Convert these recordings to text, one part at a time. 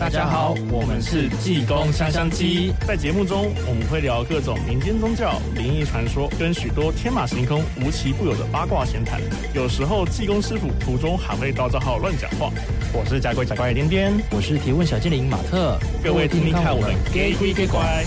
大家好，我们是济公香香鸡。在节目中，我们会聊各种民间宗教、灵异传说，跟许多天马行空、无奇不有的八卦闲谈。有时候，济公师傅途中还会到账号乱讲话。我是甲鬼甲怪的颠颠，我是提问小精灵马特。各位听听看，我们假鬼假怪。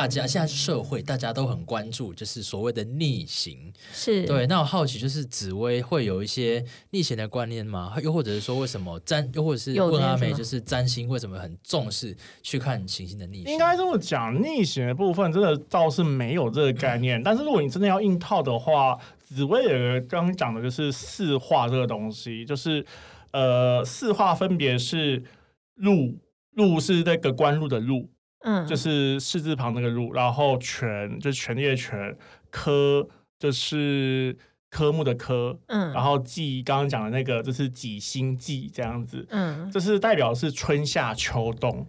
大家现在是社会，大家都很关注，就是所谓的逆行。是对。那我好奇，就是紫薇会有一些逆行的观念吗？又或者是说，为什么占？又或者是问阿梅，就是占星为什么很重视去看行星的逆行？应该这么讲，逆行的部分真的倒是没有这个概念。嗯、但是如果你真的要硬套的话，紫薇有刚刚讲的就是四化这个东西，就是呃，四化分别是路，路是那个官路的禄。嗯，就是士字旁那个禄，然后权就是权力的权，科就是科目的科，嗯，然后季刚刚讲的那个就是几星季这样子，嗯，这是代表是春夏秋冬。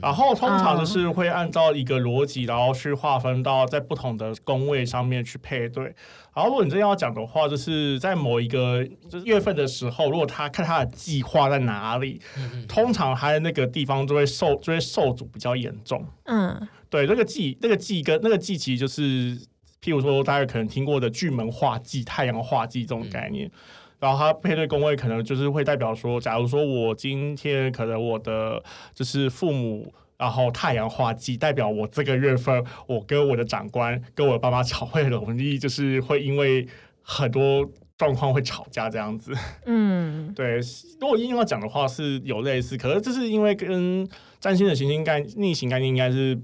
然后通常就是会按照一个逻辑，然后去划分到在不同的宫位上面去配对。然后如果你真要讲的话，就是在某一个就是月份的时候，如果他看他的计划在哪里，通常他的那个地方就会受就会受阻比较严重。嗯，对，那个季那个季跟那个季其实就是，譬如说大家可能听过的巨门化忌、太阳化忌这种概念。然后它配对宫位可能就是会代表说，假如说我今天可能我的就是父母，然后太阳化忌，代表我这个月份我跟我的长官跟我的爸妈吵会很容易，就是会因为很多状况会吵架这样子。嗯，对。如果硬要讲的话是有类似，可是这是因为跟占星的行星概逆行概念应该是。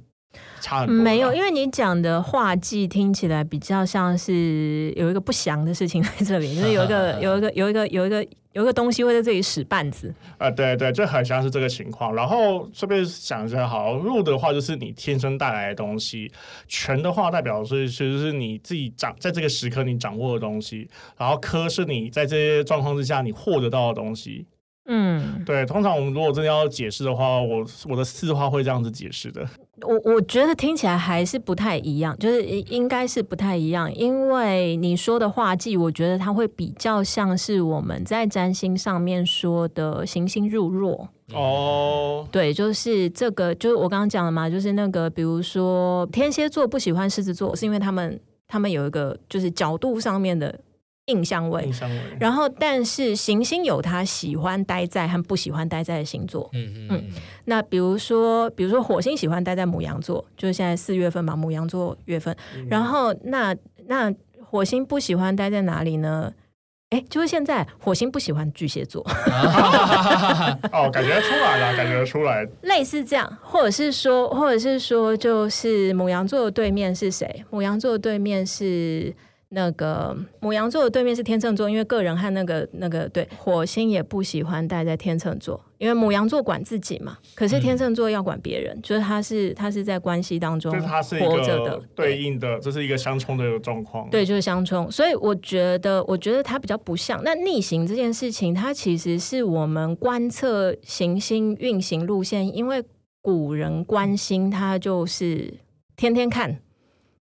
差很多没有，因为你讲的画技听起来比较像是有一个不祥的事情在这里，就是有一个有一个有一个有一个有一个东西会在这里使绊子。啊、呃，对对，就很像是这个情况。然后顺便想一下，好，入的话就是你天生带来的东西，权的话代表是其实是你自己掌在这个时刻你掌握的东西，然后科是你在这些状况之下你获得到的东西。嗯，对，通常我们如果真的要解释的话，我我的四话会这样子解释的。我我觉得听起来还是不太一样，就是应该是不太一样，因为你说的画技，我觉得它会比较像是我们在占星上面说的行星入弱。哦，对，就是这个，就是我刚刚讲的嘛，就是那个，比如说天蝎座不喜欢狮子座，是因为他们他们有一个就是角度上面的。印象位，然后但是行星有他喜欢待在和不喜欢待在的星座，嗯嗯嗯。那比如说，比如说火星喜欢待在母羊座，就是现在四月份嘛，母羊座月份。嗯、然后那那火星不喜欢待在哪里呢？哎，就是现在火星不喜欢巨蟹座。哦，感觉出来了，感觉出来。类似这样，或者是说，或者是说，就是母羊座的对面是谁？母羊座的对面是。那个母羊座的对面是天秤座，因为个人和那个那个对火星也不喜欢待在天秤座，因为母羊座管自己嘛，可是天秤座要管别人，嗯、就是他是他是在关系当中活着的，对应的，这是一个相冲的状况，对，就是相冲，所以我觉得我觉得它比较不像。那逆行这件事情，它其实是我们观测行星运行路线，因为古人关心，他就是天天看。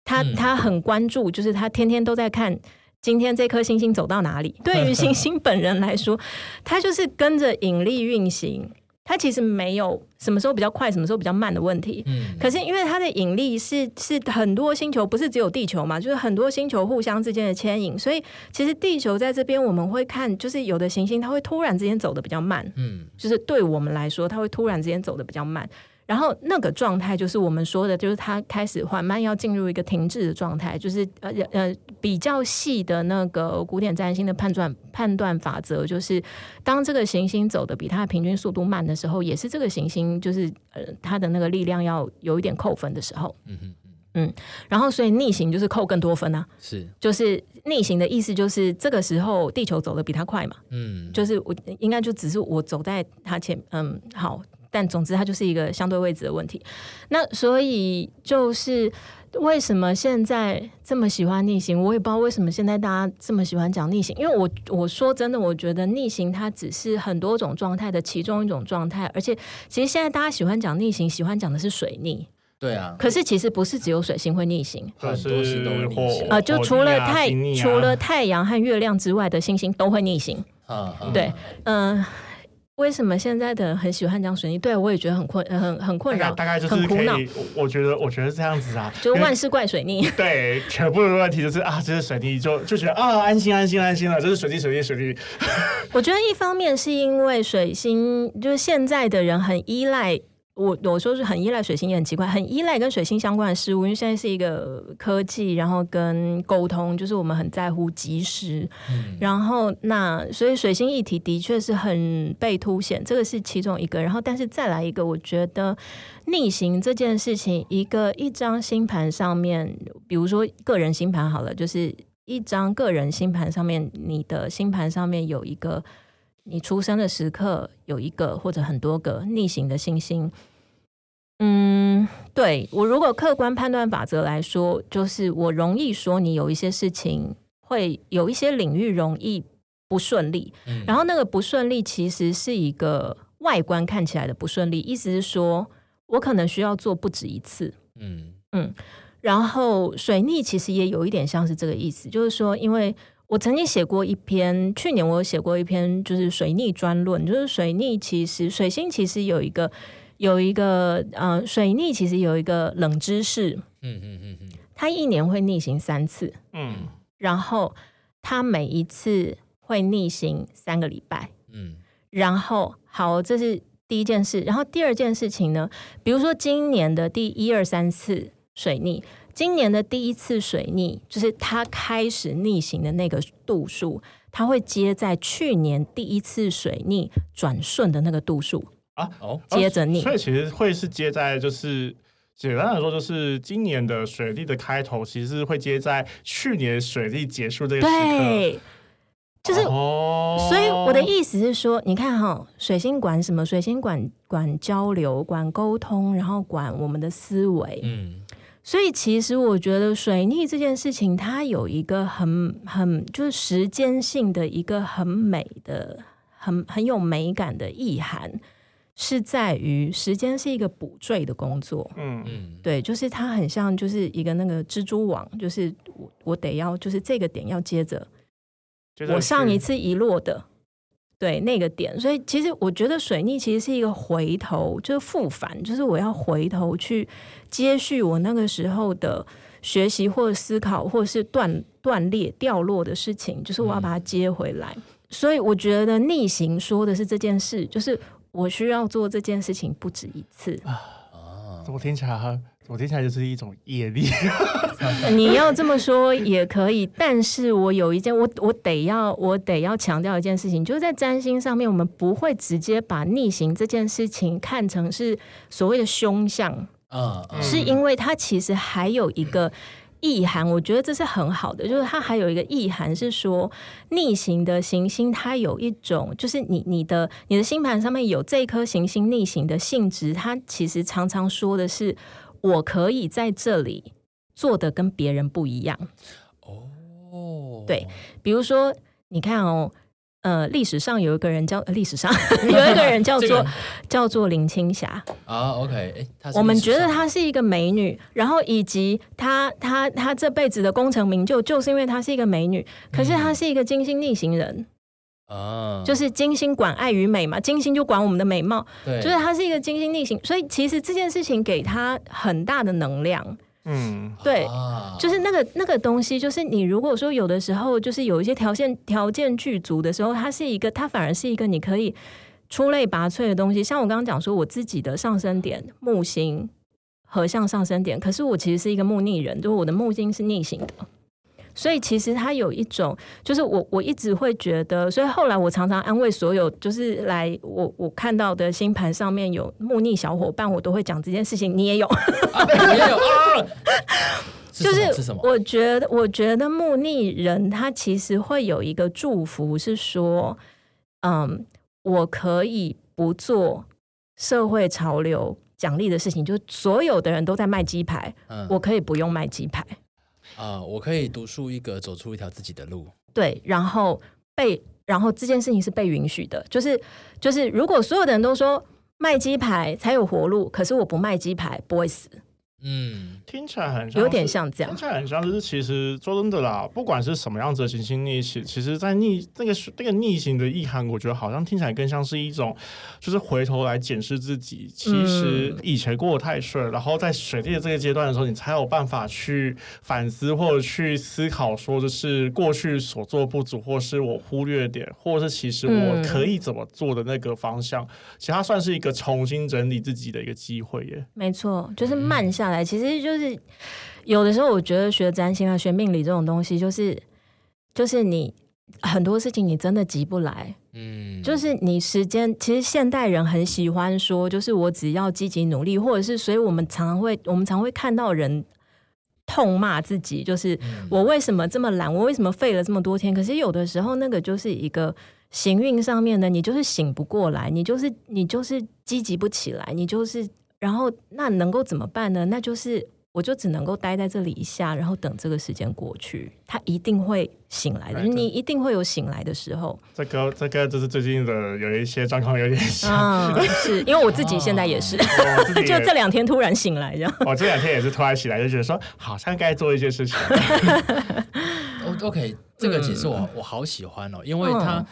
他他很关注，就是他天天都在看今天这颗星星走到哪里。对于星星本人来说，他就是跟着引力运行，他其实没有什么时候比较快，什么时候比较慢的问题。嗯，可是因为它的引力是是很多星球，不是只有地球嘛，就是很多星球互相之间的牵引，所以其实地球在这边我们会看，就是有的行星它会突然之间走的比较慢。嗯，就是对我们来说，它会突然之间走的比较慢。然后那个状态就是我们说的，就是它开始缓慢要进入一个停滞的状态，就是呃呃比较细的那个古典占星的判断判断法则，就是当这个行星走的比它的平均速度慢的时候，也是这个行星就是呃它的那个力量要有一点扣分的时候。嗯嗯嗯，然后所以逆行就是扣更多分啊，是就是逆行的意思就是这个时候地球走的比它快嘛，嗯，就是我应该就只是我走在它前，嗯，好。但总之，它就是一个相对位置的问题。那所以就是为什么现在这么喜欢逆行？我也不知道为什么现在大家这么喜欢讲逆行。因为我我说真的，我觉得逆行它只是很多种状态的其中一种状态。而且，其实现在大家喜欢讲逆行，喜欢讲的是水逆。对啊。可是其实不是只有水星会逆行，很多星都会逆行。啊，就除了太除了太阳和月亮之外的星星都会逆行。啊，对，嗯。为什么现在的人很喜欢讲水逆？对我也觉得很困，很很困扰，大概就是很苦恼。我觉得，我觉得这样子啊，就万事怪水逆。对，全部的问题就是啊，这是水逆，就就觉得啊，安心安心安心了，这是水逆水逆水逆。我觉得一方面是因为水星，就是现在的人很依赖。我我说是很依赖水星也很奇怪，很依赖跟水星相关的事物，因为现在是一个科技，然后跟沟通，就是我们很在乎及时，嗯、然后那所以水星议题的确是很被凸显，这个是其中一个。然后但是再来一个，我觉得逆行这件事情，一个一张星盘上面，比如说个人星盘好了，就是一张个人星盘上面，你的星盘上面有一个。你出生的时刻有一个或者很多个逆行的星星，嗯，对，我如果客观判断法则来说，就是我容易说你有一些事情会有一些领域容易不顺利，嗯，然后那个不顺利其实是一个外观看起来的不顺利，意思是说我可能需要做不止一次，嗯。嗯，然后水逆其实也有一点像是这个意思，就是说因为。我曾经写过一篇，去年我有写过一篇，就是水逆专论，就是水逆其实水星其实有一个有一个呃，水逆其实有一个冷知识，嗯嗯嗯嗯，它一年会逆行三次，嗯，然后它每一次会逆行三个礼拜，嗯，然后好，这是第一件事，然后第二件事情呢，比如说今年的第一二三次水逆。今年的第一次水逆，就是它开始逆行的那个度数，它会接在去年第一次水逆转顺的那个度数。啊，哦，接着逆，所以其实会是接在，就是简单来说，就是今年的水逆的开头，其实是会接在去年水逆结束这个时刻，对，就是，哦，所以我的意思是说，你看哈，水星管什么？水星管管交流、管沟通，然后管我们的思维，嗯。所以，其实我觉得水逆这件事情，它有一个很很就是时间性的一个很美的、很很有美感的意涵，是在于时间是一个补缀的工作。嗯嗯，对，就是它很像就是一个那个蜘蛛网，就是我我得要就是这个点要接着我上一次遗落的。对那个点，所以其实我觉得水逆其实是一个回头，就是复返，就是我要回头去接续我那个时候的学习或者思考，或者是断断裂掉落的事情，就是我要把它接回来。嗯、所以我觉得逆行说的是这件事，就是我需要做这件事情不止一次啊。我听起来我听起来就是一种业力，你要这么说也可以，但是我有一件，我我得要我得要强调一件事情，就是在占星上面，我们不会直接把逆行这件事情看成是所谓的凶相啊，是因为它其实还有一个意涵，我觉得这是很好的，就是它还有一个意涵是说，逆行的行星它有一种，就是你你的你的星盘上面有这颗行星逆行的性质，它其实常常说的是。我可以在这里做的跟别人不一样。哦，对，比如说你看哦，呃，历史上有一个人叫历史上 有一个人叫做、这个、叫做林青霞啊，OK，我们觉得她是一个美女，然后以及她她她这辈子的功成名就，就是因为她是一个美女，可是她是一个金星逆行人。啊，就是金星管爱与美嘛，金星就管我们的美貌，对，就是它是一个金星逆行，所以其实这件事情给他很大的能量，嗯，对，啊、就是那个那个东西，就是你如果说有的时候就是有一些条件条件具足的时候，它是一个，它反而是一个你可以出类拔萃的东西。像我刚刚讲说，我自己的上升点木星合向上升点，可是我其实是一个木逆人，就是我的木星是逆行的。所以其实他有一种，就是我我一直会觉得，所以后来我常常安慰所有，就是来我我看到的星盘上面有木逆小伙伴，我都会讲这件事情。你也有，你也有啊？就是我觉得，我觉得木逆人他其实会有一个祝福，是说，嗯，我可以不做社会潮流奖励的事情，就所有的人都在卖鸡排，嗯、我可以不用卖鸡排。啊，我可以独树一格，走出一条自己的路。对，然后被，然后这件事情是被允许的，就是就是，如果所有的人都说卖鸡排才有活路，可是我不卖鸡排不会死，嗯，听起来很像，有点像这样，听起来很像，就是其实说真的啦，不管是什么样子的行星逆行，其实在逆那个那个逆行的意涵，我觉得好像听起来更像是一种，就是回头来检视自己，其实以前过得太顺，然后在水逆的这个阶段的时候，你才有办法去反思或者去思考，说就是过去所做不足，或是我忽略点，或者是其实我可以怎么做的那个方向，其实它算是一个重新整理自己的一个机会耶。没错，就是慢下来，其实就是有的时候，我觉得学占星啊、学命理这种东西，就是就是你很多事情你真的急不来，嗯，就是你时间，其实现代人很喜欢说，就是我只要积极努力，或者是，所以我们常常会，我们常会看到人痛骂自己，就是我为什么这么懒，我为什么废了这么多天？可是有的时候，那个就是一个行运上面的，你就是醒不过来，你就是你就是积极不起来，你就是。然后那能够怎么办呢？那就是我就只能够待在这里一下，然后等这个时间过去，他一定会醒来的。Right. 你一定会有醒来的时候。这个这个就是最近的有一些状况有点像，嗯、是因为我自己现在也是，哦、就这两天突然醒来这样。我这两天也是突然醒来，就觉得说好像该做一些事情。OK，这个解释我、嗯、我好喜欢哦，因为他。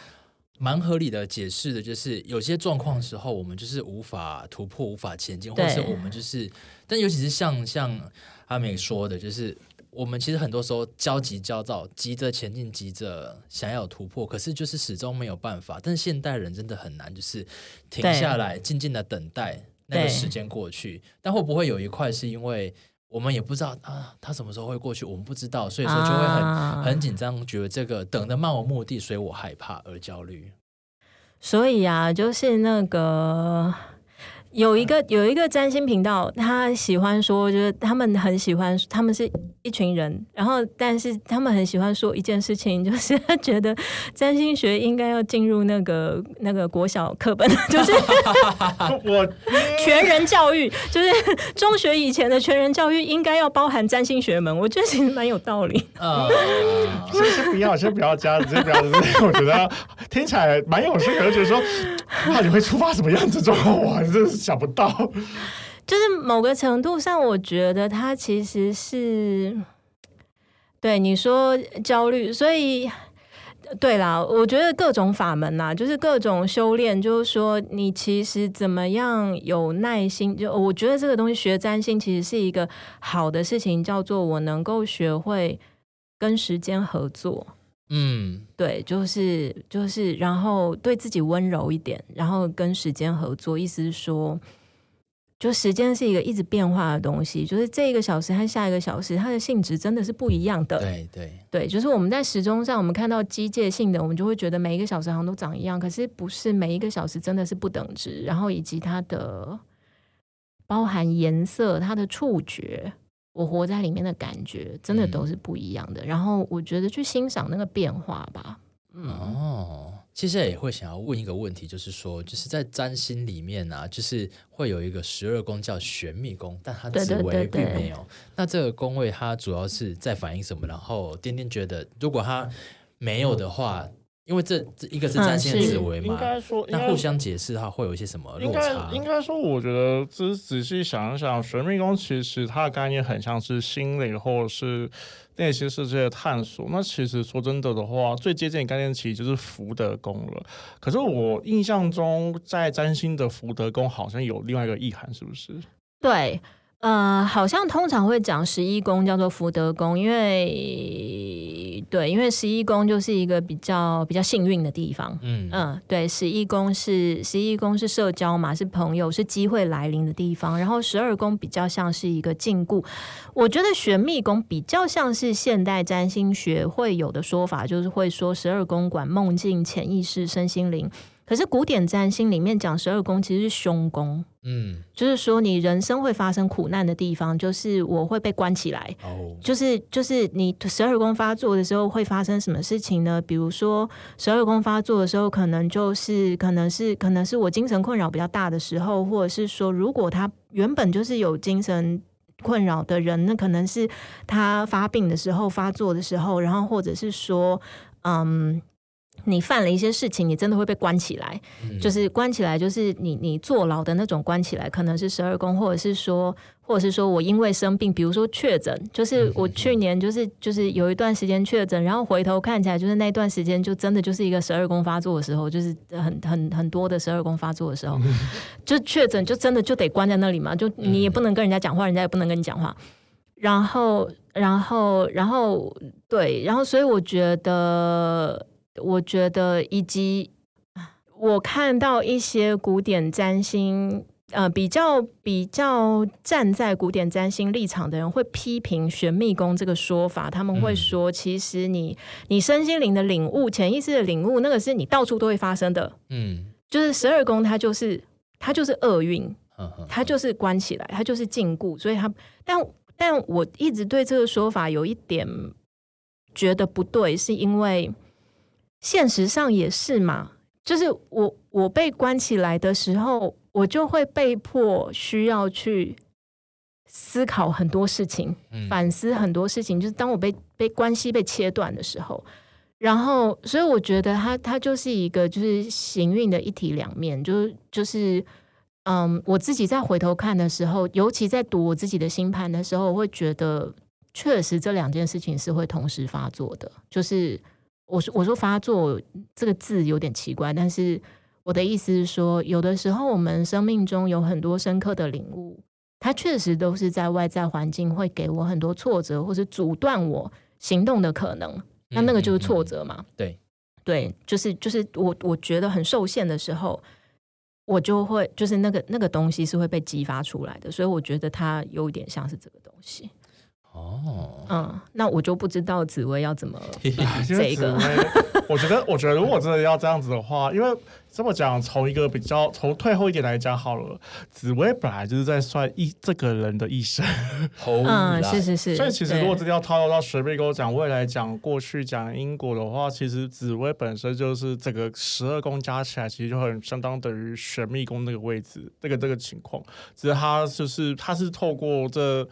嗯蛮合理的解释的，就是有些状况时候，我们就是无法突破、无法前进，或者我们就是，但尤其是像像阿美说的，就是我们其实很多时候焦急、焦躁、急着前进、急着想要突破，可是就是始终没有办法。但是现代人真的很难，就是停下来，静静的等待那个时间过去。但会不会有一块是因为？我们也不知道啊，他什么时候会过去，我们不知道，所以说就会很、啊、很紧张，觉得这个等的漫无目的，所以我害怕而焦虑。所以啊，就是那个。有一个有一个占星频道，他喜欢说，就是他们很喜欢，他们是一群人，然后但是他们很喜欢说一件事情，就是他觉得占星学应该要进入那个 那个国小课本，就是我全人教育，就是中学以前的全人教育应该要包含占星学门，我觉得其实蛮有道理。啊、uh, 先先不要，先不要加，先不要，我觉得听起来蛮有趣，可能觉得说，那你会触发什么样子状况？哇，真是。想不到，就是某个程度上，我觉得他其实是对你说焦虑，所以对啦，我觉得各种法门呐，就是各种修炼，就是说你其实怎么样有耐心，就我觉得这个东西学占星其实是一个好的事情，叫做我能够学会跟时间合作。嗯，对，就是就是，然后对自己温柔一点，然后跟时间合作。意思是说，就时间是一个一直变化的东西，就是这一个小时和下一个小时，它的性质真的是不一样的。对对对，就是我们在时钟上，我们看到机械性的，我们就会觉得每一个小时好像都长一样，可是不是每一个小时真的是不等值，然后以及它的包含颜色，它的触觉。我活在里面的感觉，真的都是不一样的。嗯、然后我觉得去欣赏那个变化吧。嗯、哦，其实也会想要问一个问题，就是说，就是在占星里面啊，就是会有一个十二宫叫玄秘宫，但它紫微并没有。对对对对，那这个宫位它主要是在反映什么？然后颠颠觉得，如果它没有的话。嗯因为这这一个是占星的紫微嘛，应该说，那互相解释它会有一些什么落差？应该说，我觉得仔仔细想一想，玄秘宫其实它的概念很像是心理或者是内心世界的探索。那其实说真的的话，最接近的概念其实就是福德宫了。可是我印象中，在占星的福德宫好像有另外一个意涵，是不是？对。呃，好像通常会讲十一宫叫做福德宫，因为对，因为十一宫就是一个比较比较幸运的地方。嗯嗯，对，十一宫是十一宫是社交嘛，是朋友，是机会来临的地方。然后十二宫比较像是一个禁锢。我觉得玄秘宫比较像是现代占星学会有的说法，就是会说十二宫管梦境、潜意识、身心灵。可是古典占星里面讲十二宫其实是凶宫，嗯，就是说你人生会发生苦难的地方，就是我会被关起来，哦，就是就是你十二宫发作的时候会发生什么事情呢？比如说十二宫发作的时候，可能就是可能是可能是我精神困扰比较大的时候，或者是说如果他原本就是有精神困扰的人，那可能是他发病的时候发作的时候，然后或者是说，嗯。你犯了一些事情，你真的会被关起来，嗯、就是关起来，就是你你坐牢的那种关起来，可能是十二宫，或者是说，或者是说我因为生病，比如说确诊，就是我去年就是就是有一段时间确诊，然后回头看起来，就是那段时间就真的就是一个十二宫发作的时候，就是很很很多的十二宫发作的时候，就确诊就真的就得关在那里嘛，就你也不能跟人家讲话，人家也不能跟你讲话，然后然后然后对，然后所以我觉得。我觉得，以及我看到一些古典占星，呃，比较比较站在古典占星立场的人，会批评玄秘宫这个说法。他们会说，其实你你身心灵的领悟、潜意识的领悟，那个是你到处都会发生的。嗯，就是十二宫，它就是它就是厄运，它就是关起来，它就是禁锢。所以它，但但我一直对这个说法有一点觉得不对，是因为。现实上也是嘛，就是我我被关起来的时候，我就会被迫需要去思考很多事情，嗯、反思很多事情。就是当我被被关系被切断的时候，然后，所以我觉得它它就是一个就是行运的一体两面，就是就是嗯，我自己在回头看的时候，尤其在读我自己的星盘的时候，我会觉得确实这两件事情是会同时发作的，就是。我说我说发作这个字有点奇怪，但是我的意思是说，有的时候我们生命中有很多深刻的领悟，它确实都是在外在环境会给我很多挫折，或是阻断我行动的可能。那那个就是挫折嘛？嗯嗯嗯、对对，就是就是我我觉得很受限的时候，我就会就是那个那个东西是会被激发出来的，所以我觉得它有点像是这个东西。哦，嗯，那我就不知道紫薇要怎么 这个。我觉得，我觉得如果真的要这样子的话，因为这么讲，从一个比较从退后一点来讲好了，紫薇本来就是在算一这个人的一生。嗯，是是是。所以其实如果真的要套用到学妹跟我讲未来、讲过去、讲因果的话，其实紫薇本身就是这个十二宫加起来，其实就很相当等于玄秘宫那个位置，这个这个情况。只是他就是他是透过这。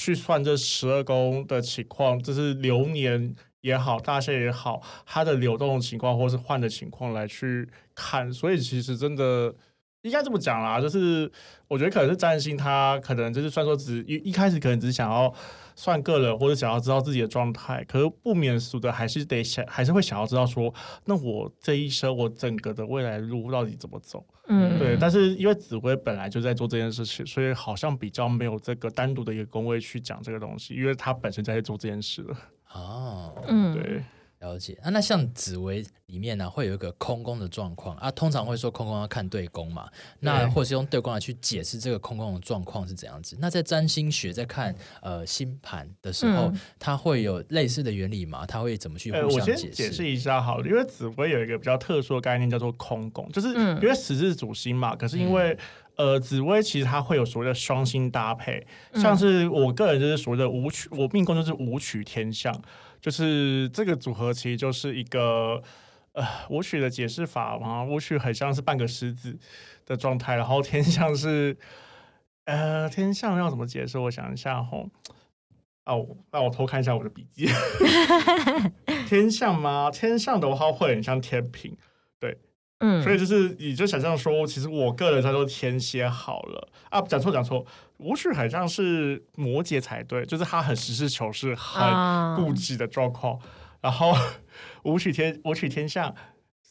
去算这十二宫的情况，就是流年也好，大限也好，它的流动情况或是换的情况来去看，所以其实真的应该这么讲啦，就是我觉得可能是占星，他可能就是算说只一一开始可能只是想要算个人或者想要知道自己的状态，可是不免俗的还是得想，还是会想要知道说，那我这一生我整个的未来路到底怎么走？嗯，对，但是因为紫微本来就在做这件事情，所以好像比较没有这个单独的一个工位去讲这个东西，因为他本身在做这件事了。哦，嗯，对。了解啊，那像紫薇里面呢、啊，会有一个空宫的状况啊，通常会说空宫要看对宫嘛，那或是用对宫来去解释这个空宫的状况是怎样子。那在占星学在看呃星盘的时候，嗯、它会有类似的原理吗？它会怎么去互相解释？我先解释一下好了，因为紫薇有一个比较特殊的概念叫做空宫，就是因为十字主星嘛，可是因为、嗯、呃紫薇其实它会有所谓的双星搭配，像是我个人就是所谓的武曲，我命宫就是武曲天相。就是这个组合，其实就是一个呃，武曲的解释法嘛。武曲很像是半个狮子的状态，然后天象是呃，天象要怎么解释？我想一下吼。哦，那我偷看一下我的笔记。天象吗？天象的话会很像天平，对，嗯，所以就是你就想象说，其实我个人他都天蝎好了啊，讲错讲错。武曲好像是摩羯才对，就是他很实事求是、很固执的状况。Uh. 然后武曲天武曲天下，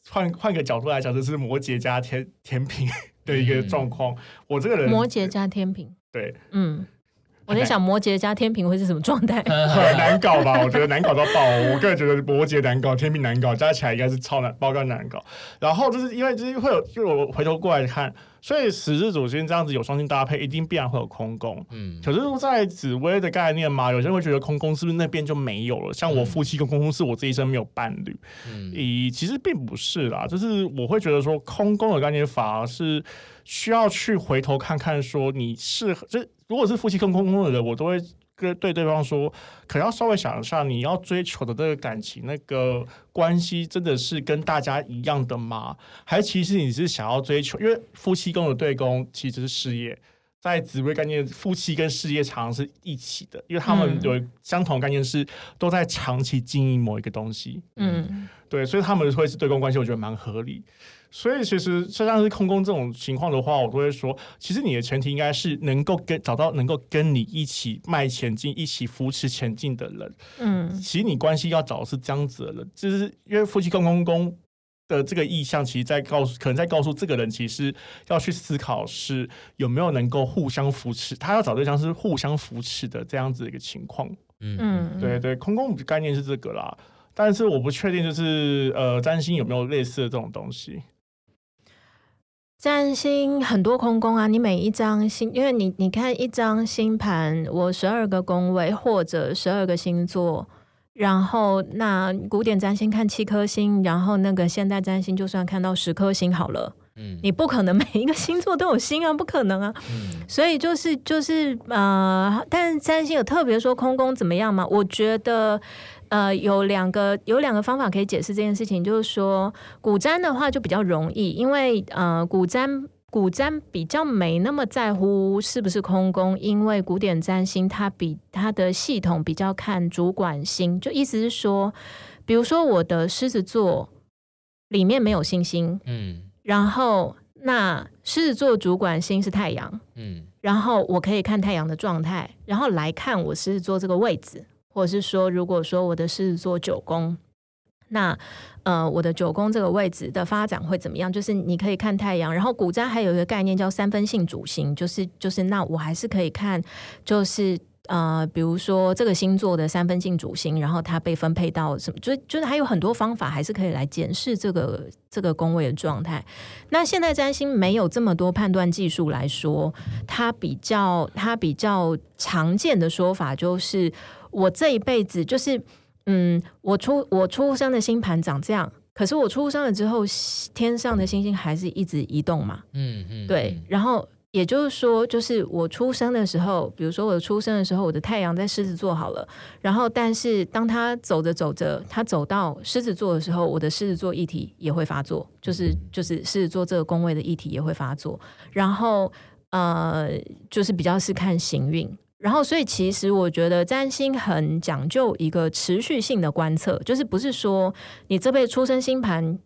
换换个角度来讲，就是摩羯加天天平的一个状况。嗯、我这个人摩羯加天平，对，嗯。我在想摩羯加天平会是什么状态？很难搞吧？我觉得难搞到爆。我个人觉得摩羯难搞，天平难搞，加起来应该是超难，爆肝难搞。然后就是因为就是会有，就我回头过来看，所以十日主星这样子有双星搭配，一定必然会有空宫。嗯，可是在紫薇的概念嘛，有些人会觉得空宫是不是那边就没有了？像我夫妻跟空宫是我这一生没有伴侣。嗯，以其实并不是啦，就是我会觉得说空宫的概念反而是需要去回头看看，说你适合就。如果是夫妻空空空的人，我都会跟对对方说，可能要稍微想一下，你要追求的这个感情、那个关系，真的是跟大家一样的吗？还是其实你是想要追求？因为夫妻宫的对宫其实是事业，在紫微概念，夫妻跟事业常常是一起的，因为他们有相同概念，是都在长期经营某一个东西。嗯，对，所以他们会是对宫关系，我觉得蛮合理。所以其实就像是空宫这种情况的话，我都会说，其实你的前提应该是能够跟找到能够跟你一起迈前进、一起扶持前进的人。嗯，其实你关系要找的是这样子的人，就是因为夫妻宫宫宫的这个意向，其实在告诉，可能在告诉这个人，其实要去思考是有没有能够互相扶持，他要找对象是互相扶持的这样子的一个情况。嗯，对对，空宫的概念是这个啦，但是我不确定就是呃，占星有没有类似的这种东西。占星很多空宫啊，你每一张星，因为你你看一张星盘，我十二个宫位或者十二个星座，然后那古典占星看七颗星，然后那个现代占星就算看到十颗星好了，嗯，你不可能每一个星座都有星啊，不可能啊，嗯，所以就是就是呃，但是占星有特别说空宫怎么样吗？我觉得。呃，有两个有两个方法可以解释这件事情，就是说古占的话就比较容易，因为呃古占古占比较没那么在乎是不是空宫，因为古典占星它比它的系统比较看主管星，就意思是说，比如说我的狮子座里面没有星星，嗯，然后那狮子座主管星是太阳，嗯，然后我可以看太阳的状态，然后来看我狮子座这个位置。或者是说，如果说我的狮子座九宫，那呃，我的九宫这个位置的发展会怎么样？就是你可以看太阳，然后古占还有一个概念叫三分性主星，就是就是那我还是可以看，就是呃，比如说这个星座的三分性主星，然后它被分配到什么？就就是还有很多方法，还是可以来检视这个这个宫位的状态。那现在占星没有这么多判断技术来说，它比较它比较常见的说法就是。我这一辈子就是，嗯，我出我出生的星盘长这样，可是我出生了之后，天上的星星还是一直移动嘛，嗯嗯，对。然后也就是说，就是我出生的时候，比如说我出生的时候，我的太阳在狮子座好了，然后但是当他走着走着，他走到狮子座的时候，我的狮子座议题也会发作，就是就是狮子座这个宫位的议题也会发作，然后呃，就是比较是看行运。然后，所以其实我觉得占星很讲究一个持续性的观测，就是不是说你这辈子出生星盘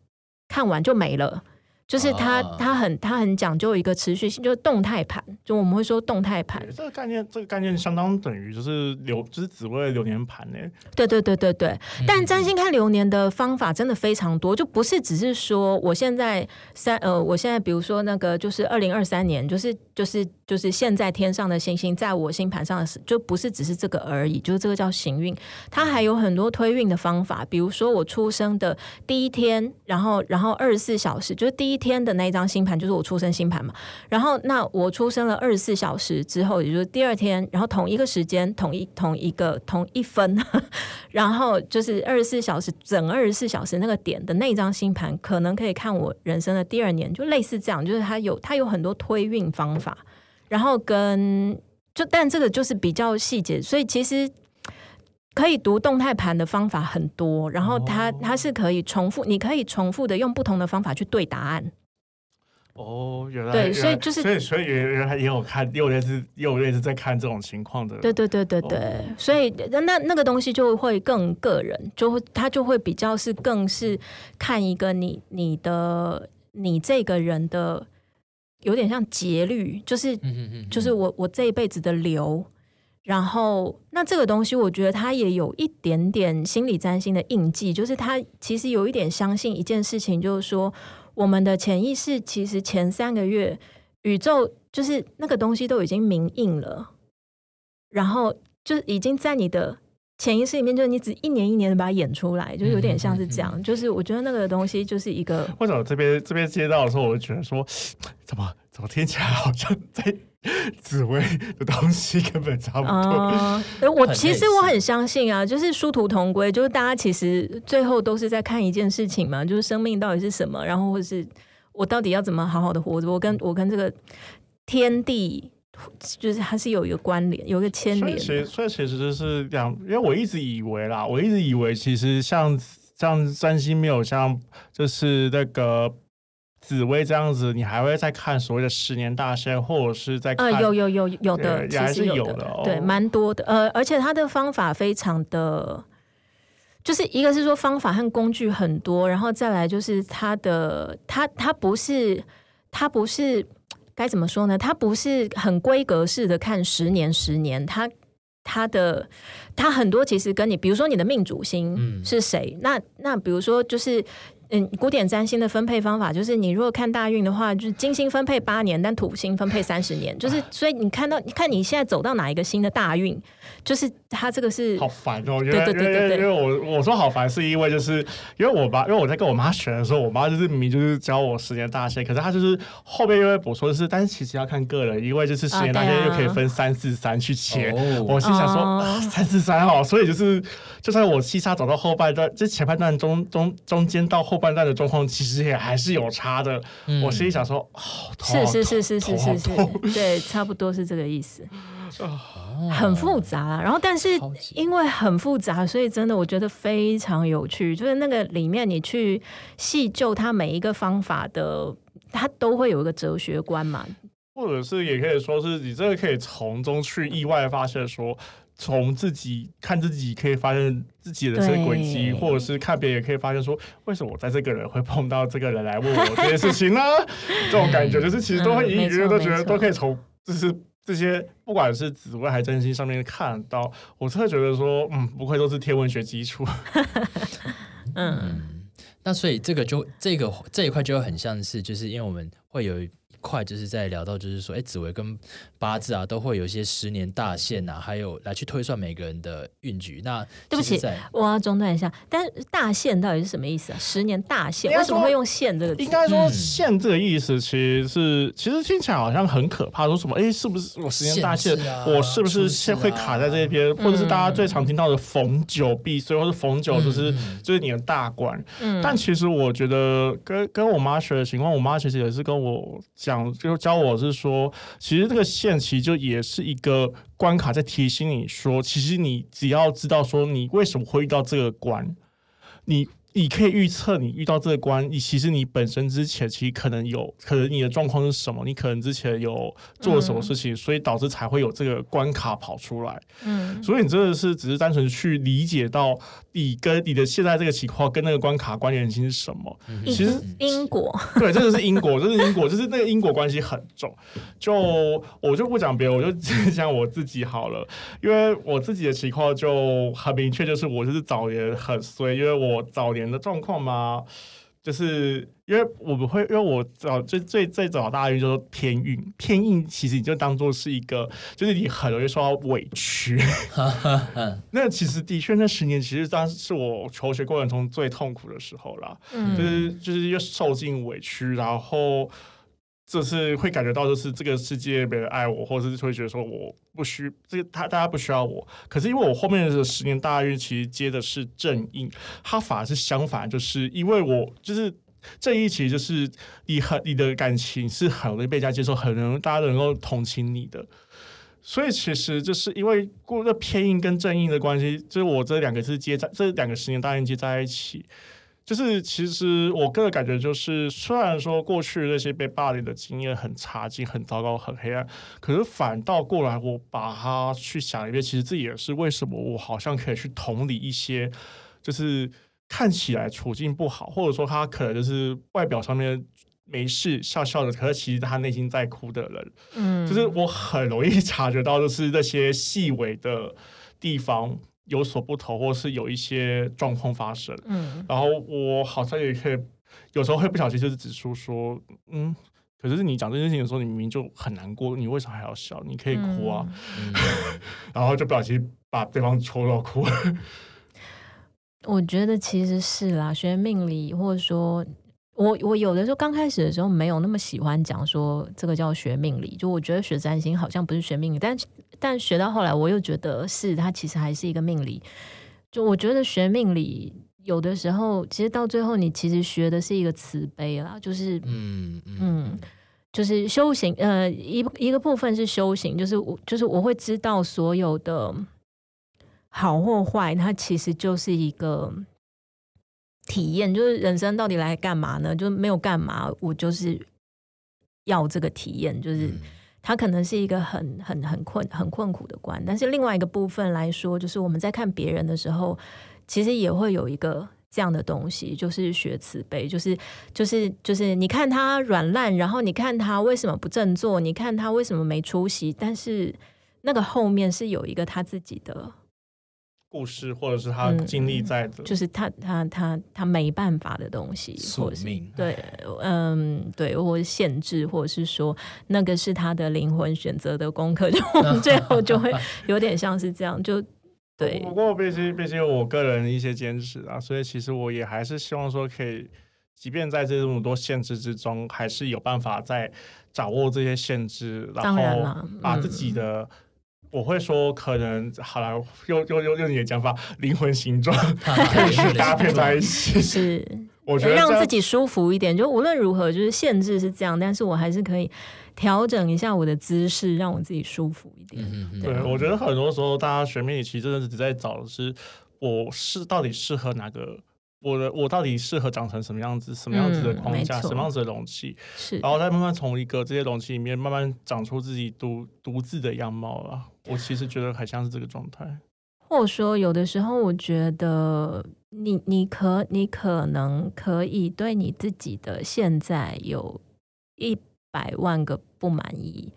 看完就没了。就是它，它很，它很讲究一个持续性，就是动态盘，就我们会说动态盘。这个概念，这个概念相当等于就是流，就是紫微流年盘呢。对对对对对。但占星看流年的方法真的非常多，就不是只是说我现在三呃，我现在比如说那个就是二零二三年，就是就是就是现在天上的星星在我星盘上的，就不是只是这个而已，就是这个叫行运。它还有很多推运的方法，比如说我出生的第一天，然后然后二十四小时，就是第一。天的那一张星盘就是我出生星盘嘛，然后那我出生了二十四小时之后，也就是第二天，然后同一个时间，同一同一个同一分，然后就是二十四小时整二十四小时那个点的那一张星盘，可能可以看我人生的第二年，就类似这样，就是它有它有很多推运方法，然后跟就但这个就是比较细节，所以其实。可以读动态盘的方法很多，然后它它是可以重复，你可以重复的用不同的方法去对答案。哦，原来对，所以就是所以所以原来也有看，也有类似也有类似在看这种情况的。对对对对对，哦、所以那那个东西就会更个人，就会它就会比较是更是看一个你你的你这个人的有点像节律，就是就是我我这一辈子的流。然后，那这个东西，我觉得它也有一点点心理占星的印记，就是它其实有一点相信一件事情，就是说，我们的潜意识其实前三个月，宇宙就是那个东西都已经明印了，然后就已经在你的潜意识里面，就是你只一年一年的把它演出来，就有点像是这样。就是我觉得那个东西就是一个，或者我这边这边接到的时候，我就觉得说，怎么怎么听起来好像在。紫薇的东西根本差不多。Uh, 我其实我很相信啊，就是殊途同归，就是大家其实最后都是在看一件事情嘛，就是生命到底是什么，然后或是我到底要怎么好好的活着，我跟我跟这个天地，就是还是有一个关联，有一个牵连。所以，所以其实就是这样，因为我一直以为啦，我一直以为其实像像占星没有像就是那个。紫薇这样子，你还会再看所谓的十年大限，或者是在看？呃，有有有有的，也还是有的，哦，对，蛮多的。呃，而且他的方法非常的，就是一个是说方法和工具很多，然后再来就是他的，他他不是他不是该怎么说呢？他不是很规格式的看十年十年，他他的他很多其实跟你，比如说你的命主星是谁？嗯、那那比如说就是。嗯，古典占星的分配方法就是，你如果看大运的话，就是金星分配八年，但土星分配三十年，就是所以你看到，你看你现在走到哪一个新的大运，就是他这个是好烦哦，对对对对对，因为我我说好烦，是因为就是因为我爸，因为我在跟我妈学的时候，我妈就是明明就是教我十年大限，可是她就是后面又会补说的是，但是其实要看个人，因为就是十年大限又可以分三四三去切，哦、我心想说、哦啊、三四三哦，所以就是就算我七杀走到后半段，就前半段中中中间到后。半蛋的状况其实也还是有差的，嗯、我心里想说，哦，是是是是是是是，对，差不多是这个意思，很复杂。然后，但是因为很复杂，所以真的我觉得非常有趣。就是那个里面你去细究它每一个方法的，它都会有一个哲学观嘛，或者是也可以说是你真的可以从中去意外发现说。从自己看自己，可以发现自己的这个轨迹，或者是看别人也可以发现说，为什么我在这个人会碰到这个人来问我这件事情呢？这种感觉就是其实都会隐隐约约都觉得都可以从就是这些不管是紫微还是占星上面看到，我真的觉得说，嗯，不愧都是天文学基础。嗯，那所以这个就这个这一块就很像是，就是因为我们会有。块就是在聊到，就是说，哎，紫薇跟八字啊，都会有一些十年大限啊，还有来去推算每个人的运局。那对不起，我要中断一下。但是大限到底是什么意思啊？十年大限为什么会用限这个字？应该说限这个意思，其实是其实听起来好像很可怕。说什么？哎，是不是我十年大限？啊、我是不是先会卡在这边？啊、或者是大家最常听到的逢九必衰，或者逢九就是、嗯、就是你的大关。嗯、但其实我觉得跟跟我妈学的情况，我妈其实也是跟我讲。讲就教我是说，其实这个线其实就也是一个关卡，在提醒你说，其实你只要知道说你为什么会遇到这个关，你。你可以预测你遇到这个关，你其实你本身之前其实可能有，可能你的状况是什么？你可能之前有做了什么事情，嗯、所以导致才会有这个关卡跑出来。嗯，所以你真的是只是单纯去理解到你跟你的现在这个情况跟那个关卡关联性是什么？嗯、其实因果 对，这个是因果，这是因果，就是那个因果关系很重。就我就不讲别人，我就讲我自己好了，因为我自己的情况就很明确，就是我就是早年很衰，因为我早年。的状况吗？就是因为我们会，因为我早最最最早大运就是偏运，偏运其实你就当做是一个，就是你很容易受到委屈。那其实的确，那十年其实当时是我求学过程中最痛苦的时候了，嗯、就是就是又受尽委屈，然后。就是会感觉到，就是这个世界没人爱我，或者是会觉得说我不需这个他大家不需要我。可是因为我后面的十年大运其实接的是正印，它反而是相反，就是因为我就是正印，其实就是你很你的感情是很容易被大家接受，很容易大家都能够同情你的。所以其实就是因为过这偏印跟正印的关系，就是我这两个是接在这两个十年大运接在一起。就是其实我个人感觉就是，虽然说过去那些被霸凌的经验很差劲、很糟糕、很黑暗，可是反倒过来，我把它去想一遍，其实这也是为什么我好像可以去同理一些，就是看起来处境不好，或者说他可能就是外表上面没事笑笑的，可是其实他内心在哭的人，嗯，就是我很容易察觉到，就是那些细微的地方。有所不同，或是有一些状况发生，嗯，然后我好像也可以有时候会不小心就是指出说，嗯，可是你讲这件事情的时候，你明明就很难过，你为啥还要笑？你可以哭啊，嗯、然后就不小心把对方戳到哭。我觉得其实是啦，学命理或者说。我我有的时候刚开始的时候没有那么喜欢讲说这个叫学命理，就我觉得学占星好像不是学命理，但但学到后来我又觉得是它其实还是一个命理。就我觉得学命理有的时候其实到最后你其实学的是一个慈悲啦，就是嗯嗯，就是修行呃一一个部分是修行，就是我就是我会知道所有的好或坏，它其实就是一个。体验，就是人生到底来干嘛呢？就没有干嘛，我就是要这个体验，就是。他可能是一个很很很困很困苦的关，但是另外一个部分来说，就是我们在看别人的时候，其实也会有一个这样的东西，就是学慈悲，就是就是就是你看他软烂，然后你看他为什么不振作，你看他为什么没出息，但是那个后面是有一个他自己的。故事，或者是他经历在的，嗯，就是他他他他没办法的东西，宿命，对，嗯，对，或者限制，或者是说那个是他的灵魂选择的功课，就我们最后就会 有点像是这样，就对。不过毕竟毕竟我个人一些坚持啊，所以其实我也还是希望说，可以，即便在这么多限制之中，还是有办法在掌握这些限制，然后把自己的。我会说，可能好了，用用用用你的讲法，灵魂形状 可以去搭配在一起。是，我觉得让自己舒服一点。就无论如何，就是限制是这样，但是我还是可以调整一下我的姿势，让我自己舒服一点。嗯、对，我觉得很多时候大家学命理其实真的是只在找的是，我是到底适合哪个。我的我到底适合长成什么样子？什么样子的框架？嗯、什么样子的容器？是，然后再慢慢从一个这些容器里面慢慢长出自己独独自的样貌了。我其实觉得还像是这个状态。或者说，有的时候我觉得你你可你可能可以对你自己的现在有一百万个不满意。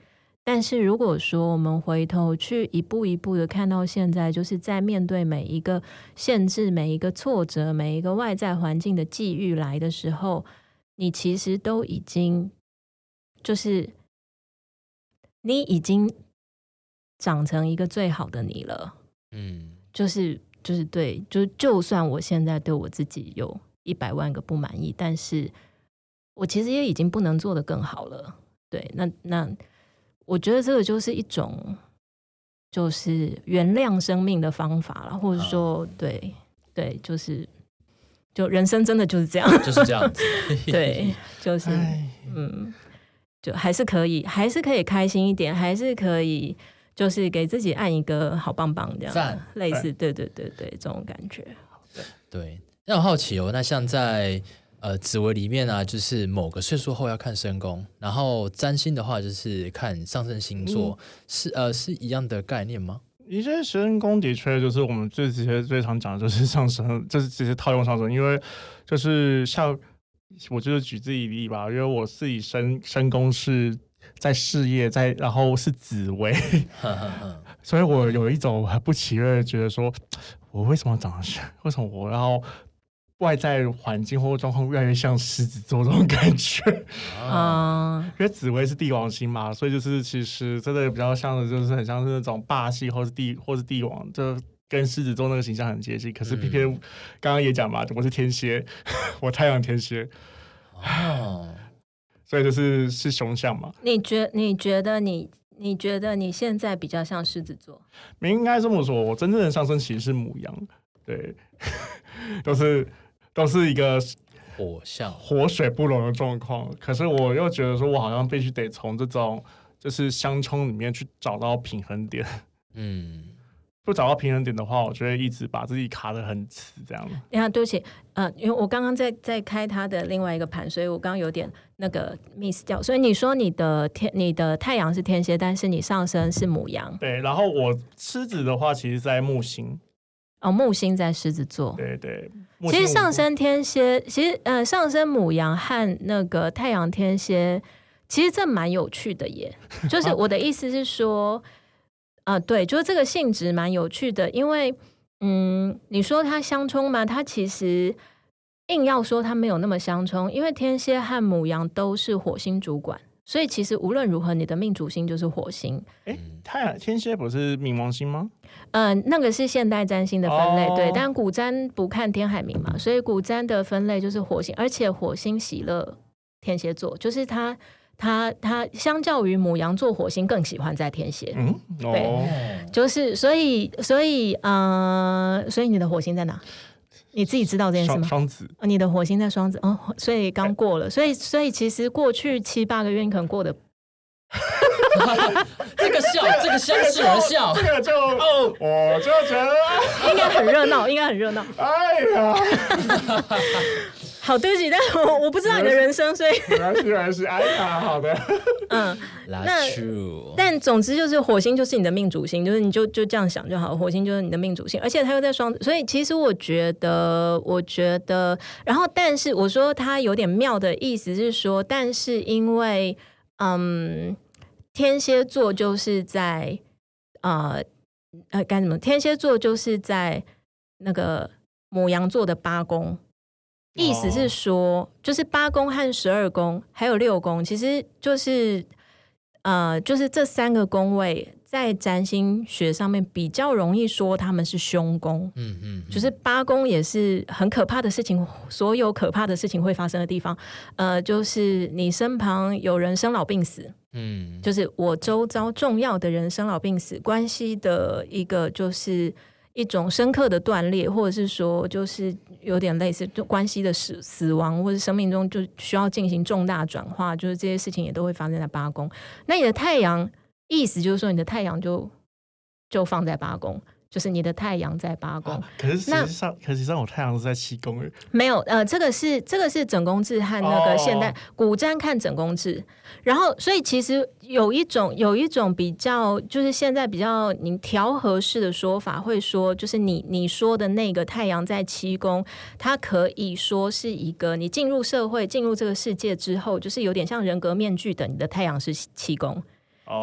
但是如果说我们回头去一步一步的看到现在，就是在面对每一个限制、每一个挫折、每一个外在环境的际遇来的时候，你其实都已经就是你已经长成一个最好的你了。嗯，就是就是对，就就算我现在对我自己有一百万个不满意，但是我其实也已经不能做得更好了。对，那那。我觉得这个就是一种，就是原谅生命的方法了，或者说，对对，就是，就人生真的就是这样，就是这样子，对，就是，嗯，就还是可以，还是可以开心一点，还是可以，就是给自己按一个好棒棒这样，赞类似，对对对对，这种感觉。对，那我好奇哦，那像在。呃，紫微里面啊，就是某个岁数后要看身宫，然后占星的话就是看上升星座，嗯、是呃是一样的概念吗？一些身宫的确就是我们最直接最常讲的就是上升，就是直接套用上升，因为就是像我就是举自己例吧，因为我自己身身宫是在事业在，然后是紫薇，所以我有一种很不期而觉得说，我为什么长得为什么我要？外在环境或状况越来越像狮子座这种感觉 啊，因为紫薇是帝王星嘛，所以就是其实真的比较像的，就是很像是那种霸气，或是帝，或是帝王，就跟狮子座那个形象很接近。可是偏偏刚刚也讲嘛，我是天蝎，我太阳天蝎啊，所以就是是凶相嘛。你觉你觉得你你觉得你现在比较像狮子座？你应该这么说，我真正的上升其实是母羊，对，都是。都是一个火象火水不容的状况，可是我又觉得说，我好像必须得从这种就是相冲里面去找到平衡点。嗯，不找到平衡点的话，我就会一直把自己卡得很死，这样。你看，对不起，呃，因为我刚刚在在开他的另外一个盘，所以我刚刚有点那个 miss 掉。所以你说你的天，你的太阳是天蝎，但是你上升是母羊。对，然后我狮子的话，其实在木星。哦，木星在狮子座。对对。其实上升天蝎，其实呃上升母羊和那个太阳天蝎，其实这蛮有趣的耶。就是我的意思是说，啊、呃，对，就是这个性质蛮有趣的，因为嗯，你说它相冲嘛，它其实硬要说它没有那么相冲，因为天蝎和母羊都是火星主管。所以其实无论如何，你的命主星就是火星。哎，太阳天蝎不是冥王星吗？嗯、呃，那个是现代占星的分类，哦、对。但古占不看天海冥嘛，所以古占的分类就是火星，而且火星喜乐天蝎座，就是他他他相较于母羊座，火星更喜欢在天蝎。嗯，哦、对，就是所以所以呃，所以你的火星在哪？你自己知道这件事吗？双子，你的火星在双子。哦，所以刚过了，所以所以其实过去七八个月你可能过得 这个笑，这个相视而笑，这个就哦，我就觉得应该很热闹，应该很热闹。哎呀，好对不起，但我我不知道你的人生，所以没关系，没关系。哎呀，好的，嗯，那但总之就是火星就是你的命主星，就是你就就这样想就好，火星就是你的命主星，而且它又在双子，所以其实我觉得，我觉得，然后但是我说它有点妙的意思是说，但是因为嗯。天蝎座就是在呃呃干什么？天蝎座就是在那个母羊座的八宫，意思是说，就是八宫和十二宫还有六宫，其实就是呃，就是这三个宫位在占星学上面比较容易说他们是凶宫。嗯嗯，嗯，就是八宫也是很可怕的事情，所有可怕的事情会发生的地方。呃，就是你身旁有人生老病死。嗯，就是我周遭重要的人生老病死关系的一个，就是一种深刻的断裂，或者是说，就是有点类似就关系的死死亡，或者生命中就需要进行重大转化，就是这些事情也都会发生在八宫。那你的太阳，意思就是说，你的太阳就就放在八宫。就是你的太阳在八宫，啊，可是实际上，可是实际上我太阳是在七宫。没有，呃，这个是这个是整宫制和那个现代古占看整宫制，然后所以其实有一种有一种比较，就是现在比较你调和式的说法，会说就是你你说的那个太阳在七宫，它可以说是一个你进入社会、进入这个世界之后，就是有点像人格面具的，你的太阳是七宫。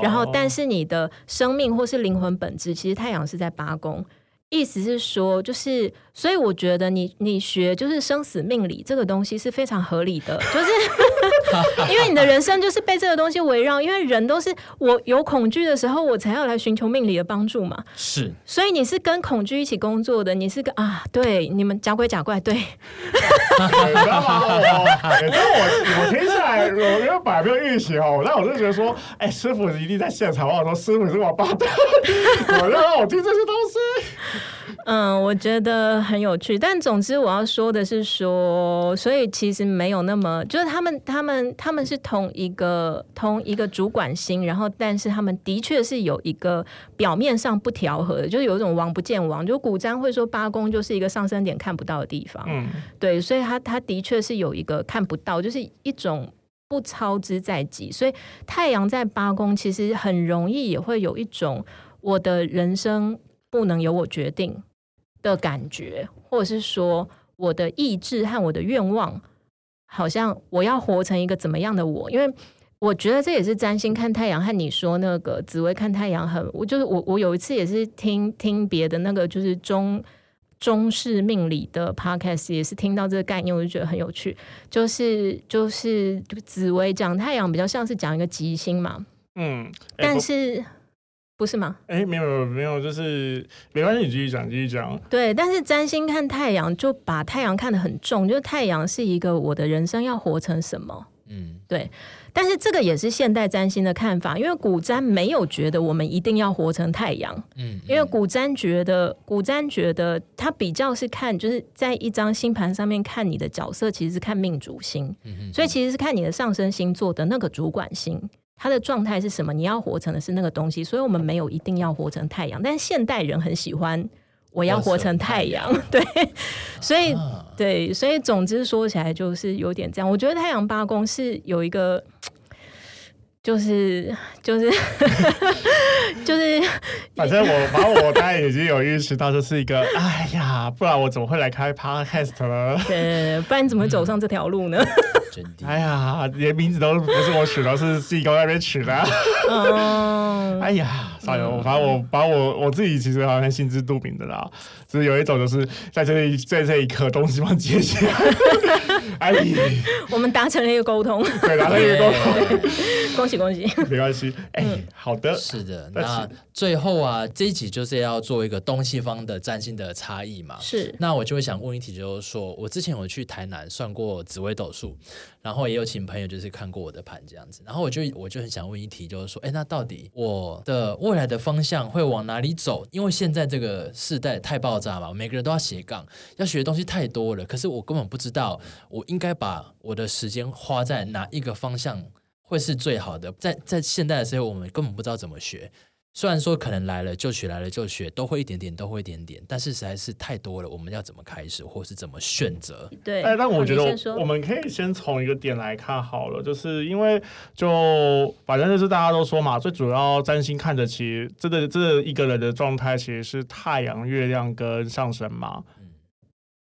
然后，但是你的生命或是灵魂本质，其实太阳是在八宫。意思是说，就是，所以我觉得你你学就是生死命理这个东西是非常合理的，就是 因为你的人生就是被这个东西围绕，因为人都是我有恐惧的时候，我才要来寻求命理的帮助嘛。是，所以你是跟恐惧一起工作的，你是个啊，对，你们假鬼假怪，对。你知道吗？我，我，我听起来，我因为本来没有预习哦，那我就觉得说，哎，师傅一定在现场，我说师傅是王八蛋，我让我听这些东西。嗯，我觉得很有趣，但总之我要说的是说，所以其实没有那么，就是他们他们他们是同一个同一个主管星，然后但是他们的确是有一个表面上不调和的，就是有一种王不见王，就古占会说八宫就是一个上升点看不到的地方，嗯，对，所以他他的确是有一个看不到，就是一种不操之在己，所以太阳在八宫其实很容易也会有一种我的人生不能由我决定。的感觉，或者是说我的意志和我的愿望，好像我要活成一个怎么样的我？因为我觉得这也是占星看太阳和你说那个紫薇看太阳很，我就是我我有一次也是听听别的那个就是中中式命理的 podcast，也是听到这个概念，我就觉得很有趣。就是就是紫薇讲太阳比较像是讲一个吉星嘛，嗯，但是。不是吗？哎，没有没有，就是没关系，你继续讲，继续讲。对，但是占星看太阳，就把太阳看得很重，就是太阳是一个我的人生要活成什么？嗯，对。但是这个也是现代占星的看法，因为古占没有觉得我们一定要活成太阳。嗯，因为古占觉得，古占觉得他比较是看，就是在一张星盘上面看你的角色，其实是看命主星，嗯所以其实是看你的上升星座的那个主管星。他的状态是什么？你要活成的是那个东西，所以我们没有一定要活成太阳。但是现代人很喜欢我要活成太阳，对，所以对，所以总之说起来就是有点这样。我觉得太阳八宫是有一个。就是就是 就是，反正我反正我刚才已经有意识到，就是一个哎呀，不然我怎么会来开 podcast 呢？对，不然你怎么会走上这条路呢？真的，哎呀，连名字都不是我取的，是西宫那边取的。嗯，哎呀，算了，反正我把我我自己其实好像心知肚明的啦。就是有一种，就是在这里在这一刻东西方接起来。哎，我们达成了一个沟通，对，达成一个沟通，恭喜。没关系，没关系。哎、欸，好的，是的。那最后啊，这一集就是要做一个东西方的占星的差异嘛。是。那我就会想问一题，就是说我之前有去台南算过紫微斗数，然后也有请朋友就是看过我的盘这样子。然后我就我就很想问一题，就是说，哎，那到底我的未来的方向会往哪里走？因为现在这个时代太爆炸嘛，每个人都要斜杠，要学的东西太多了。可是我根本不知道我应该把我的时间花在哪一个方向。会是最好的。在在现代的时候，我们根本不知道怎么学。虽然说可能来了就学，来了就学，都会一点点，都会一点点，但是实在是太多了。我们要怎么开始，或是怎么选择？对，但我觉得我，我们可以先从一个点来看好了，就是因为就反正就是大家都说嘛，最主要占星看的其实这个这一个人的状态其实是太阳、月亮跟上升嘛。嗯，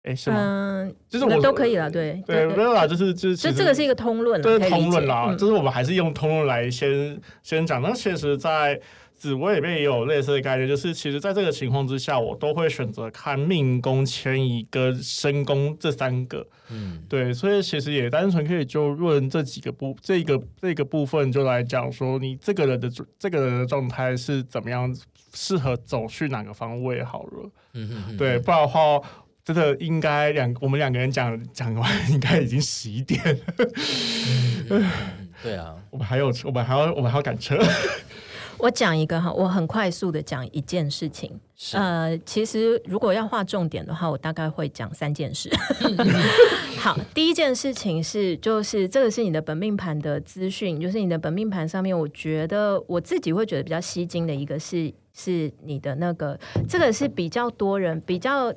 哎，是吗？嗯，就是我都可以了，对对，没有啦，就是就是，就这个是一个通论，这是通论啦，嗯、就是我们还是用通论来先先讲。那其实，在紫微里面也有类似的概念，就是其实在这个情况之下，我都会选择看命宫、迁移跟身宫这三个。嗯，对，所以其实也单纯可以就论这几个部，这个这个部分就来讲说，你这个人的这个人的状态是怎么样，适合走去哪个方位好了。嗯哼哼，对，不然的话，真的应该两我们两个人讲讲完，应该已经十一点了。嗯嗯、对啊，我们还有我们还要我们还要赶车。我讲一个哈，我很快速的讲一件事情。呃，其实如果要画重点的话，我大概会讲三件事。好，第一件事情是，就是这个是你的本命盘的资讯，就是你的本命盘上面，我觉得我自己会觉得比较吸睛的一个是，是你的那个，这个是比较多人比较，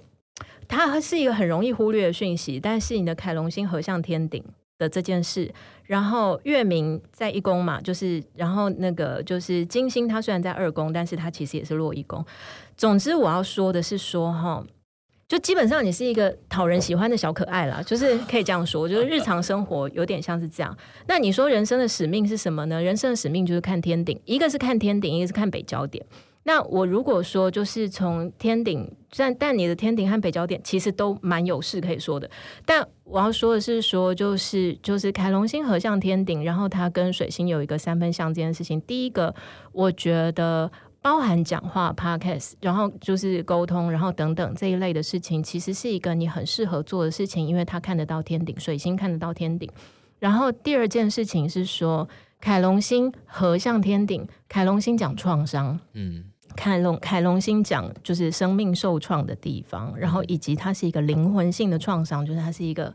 它是一个很容易忽略的讯息，但是你的凯龙星合向天顶的这件事。然后月明在一宫嘛，就是然后那个就是金星，它虽然在二宫，但是它其实也是落一宫。总之我要说的是说哈，就基本上你是一个讨人喜欢的小可爱啦，就是可以这样说，就是日常生活有点像是这样。那你说人生的使命是什么呢？人生的使命就是看天顶，一个是看天顶，一个是看北焦点。那我如果说就是从天顶，但但你的天顶和北焦点其实都蛮有事可以说的。但我要说的是说，就是就是凯龙星合相天顶，然后它跟水星有一个三分相这件事情。第一个，我觉得包含讲话、podcast，然后就是沟通，然后等等这一类的事情，其实是一个你很适合做的事情，因为它看得到天顶，水星看得到天顶。然后第二件事情是说，凯龙星合向天顶，凯龙星讲创伤，嗯。凯龙凯龙星讲就是生命受创的地方，然后以及它是一个灵魂性的创伤，就是它是一个，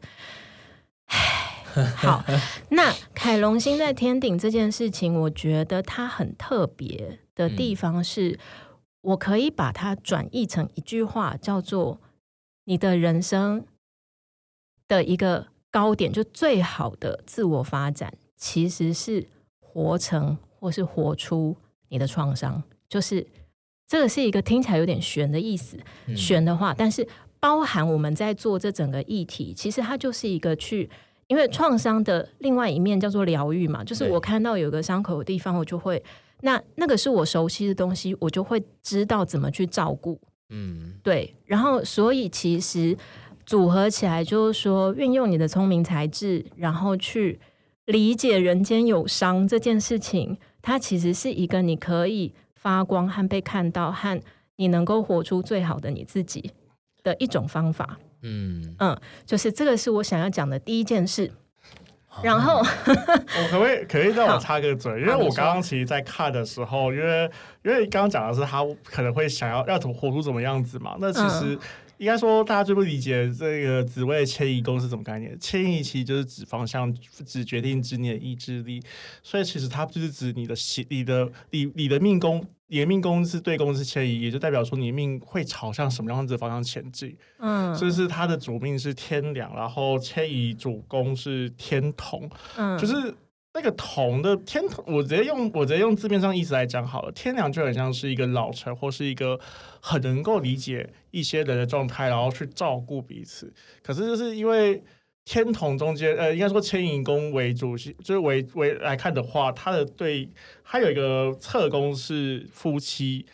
唉，好。那凯龙星在天顶这件事情，我觉得它很特别的地方是，我可以把它转译成一句话，叫做你的人生的一个高点，就最好的自我发展，其实是活成或是活出你的创伤，就是。这个是一个听起来有点悬的意思，悬的话，但是包含我们在做这整个议题，其实它就是一个去，因为创伤的另外一面叫做疗愈嘛，就是我看到有个伤口的地方，我就会，那那个是我熟悉的东西，我就会知道怎么去照顾，嗯，对，然后所以其实组合起来就是说，运用你的聪明才智，然后去理解人间有伤这件事情，它其实是一个你可以。发光和被看到，和你能够活出最好的你自己的一种方法。嗯嗯，就是这个是我想要讲的第一件事。然后，我可不可以可以让我插个嘴？因为我刚刚其实，在看的时候，因为因为刚刚讲的是他可能会想要要怎么活出怎么样子嘛。那其实。嗯应该说，大家最不理解这个紫微迁移宫是什么概念？迁移其实就是指方向，指决定指你的意志力。所以其实它就是指你的你的你你的命宫，你的命宫是对宫是迁移，也就代表说你的命会朝向什么样子的方向前进。嗯，所以是它的主命是天梁，然后迁移主宫是天同。嗯，就是。那个同的天同，我直接用我直接用字面上意思来讲好了。天梁就很像是一个老成，或是一个很能够理解一些人的状态，然后去照顾彼此。可是就是因为天同中间，呃，应该说牵引宫为主，就是为为来看的话，他的对，他有一个侧宫是夫妻。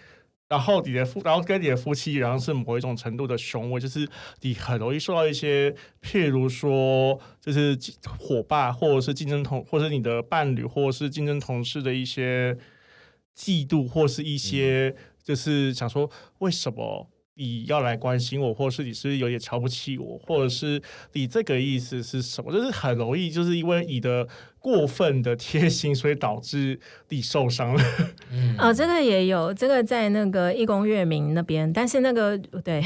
然后你的夫，然后跟你的夫妻，然后是某一种程度的雄伟，就是你很容易受到一些，譬如说，就是伙伴，或者是竞争同，或者是你的伴侣，或者是竞争同事的一些嫉妒，或是一些，就是想说，为什么？你要来关心我，或者是你是是有点瞧不起我，或者是你这个意思是什么？就是很容易，就是因为你的过分的贴心，所以导致你受伤了。嗯，哦，这个也有，这个在那个义工月明那边，但是那个对，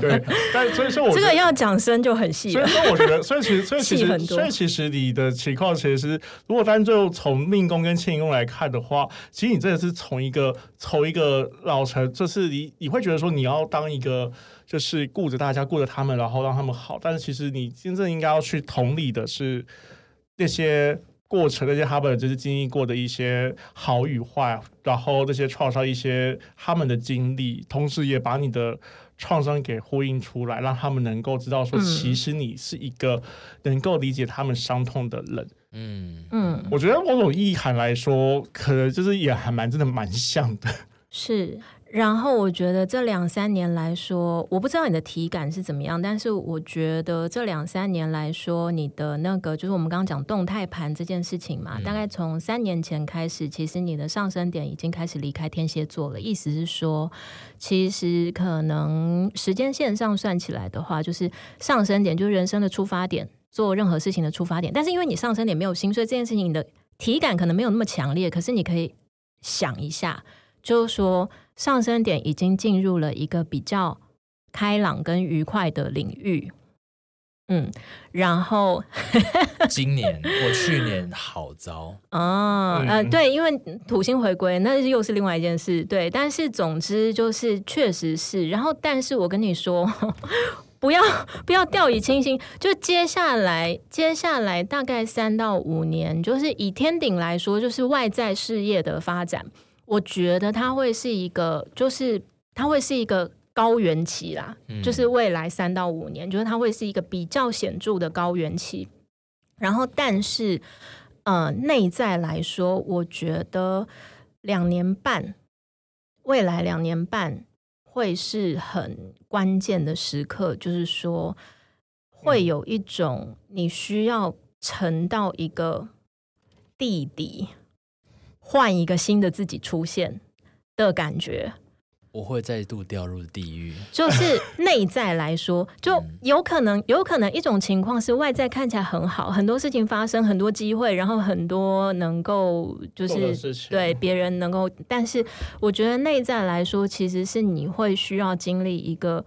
对，但所以说我这个要讲深就很细。所以说我觉得，所以其实，所以其实，所以其实你的情况，其实如果单就从命宫跟迁移宫来看的话，其实你真的是从一个从一个老成，就是你你会觉得说你要当一个就是顾着大家，顾着他们，然后让他们好。但是其实你真正应该要去同理的是那些。过程那些他们就是经历过的一些好与坏，然后那些创伤一些他们的经历，同时也把你的创伤给呼应出来，让他们能够知道说，其实你是一个能够理解他们伤痛的人。嗯嗯，我觉得某种意涵来说，可能就是也还蛮真的蛮像的。是。然后我觉得这两三年来说，我不知道你的体感是怎么样，但是我觉得这两三年来说，你的那个就是我们刚刚讲动态盘这件事情嘛，嗯、大概从三年前开始，其实你的上升点已经开始离开天蝎座了。意思是说，其实可能时间线上算起来的话，就是上升点就是人生的出发点，做任何事情的出发点。但是因为你上升点没有心，所以这件事情你的体感可能没有那么强烈。可是你可以想一下，就是说。上升点已经进入了一个比较开朗跟愉快的领域，嗯，然后 今年或去年好糟。哦，呃，对，因为土星回归，那又是另外一件事，对，但是总之就是确实是，然后但是我跟你说，不要不要掉以轻心，就接下来接下来大概三到五年，就是以天顶来说，就是外在事业的发展。我觉得它会是一个，就是它会是一个高原期啦，嗯、就是未来三到五年，就是它会是一个比较显著的高原期。然后，但是，呃，内在来说，我觉得两年半，未来两年半会是很关键的时刻，就是说，会有一种你需要沉到一个地底。换一个新的自己出现的感觉，我会再度掉入地狱。就是内在来说，就有可能，有可能一种情况是外在看起来很好，很多事情发生，很多机会，然后很多能够就是对别人能够，但是我觉得内在来说，其实是你会需要经历一个。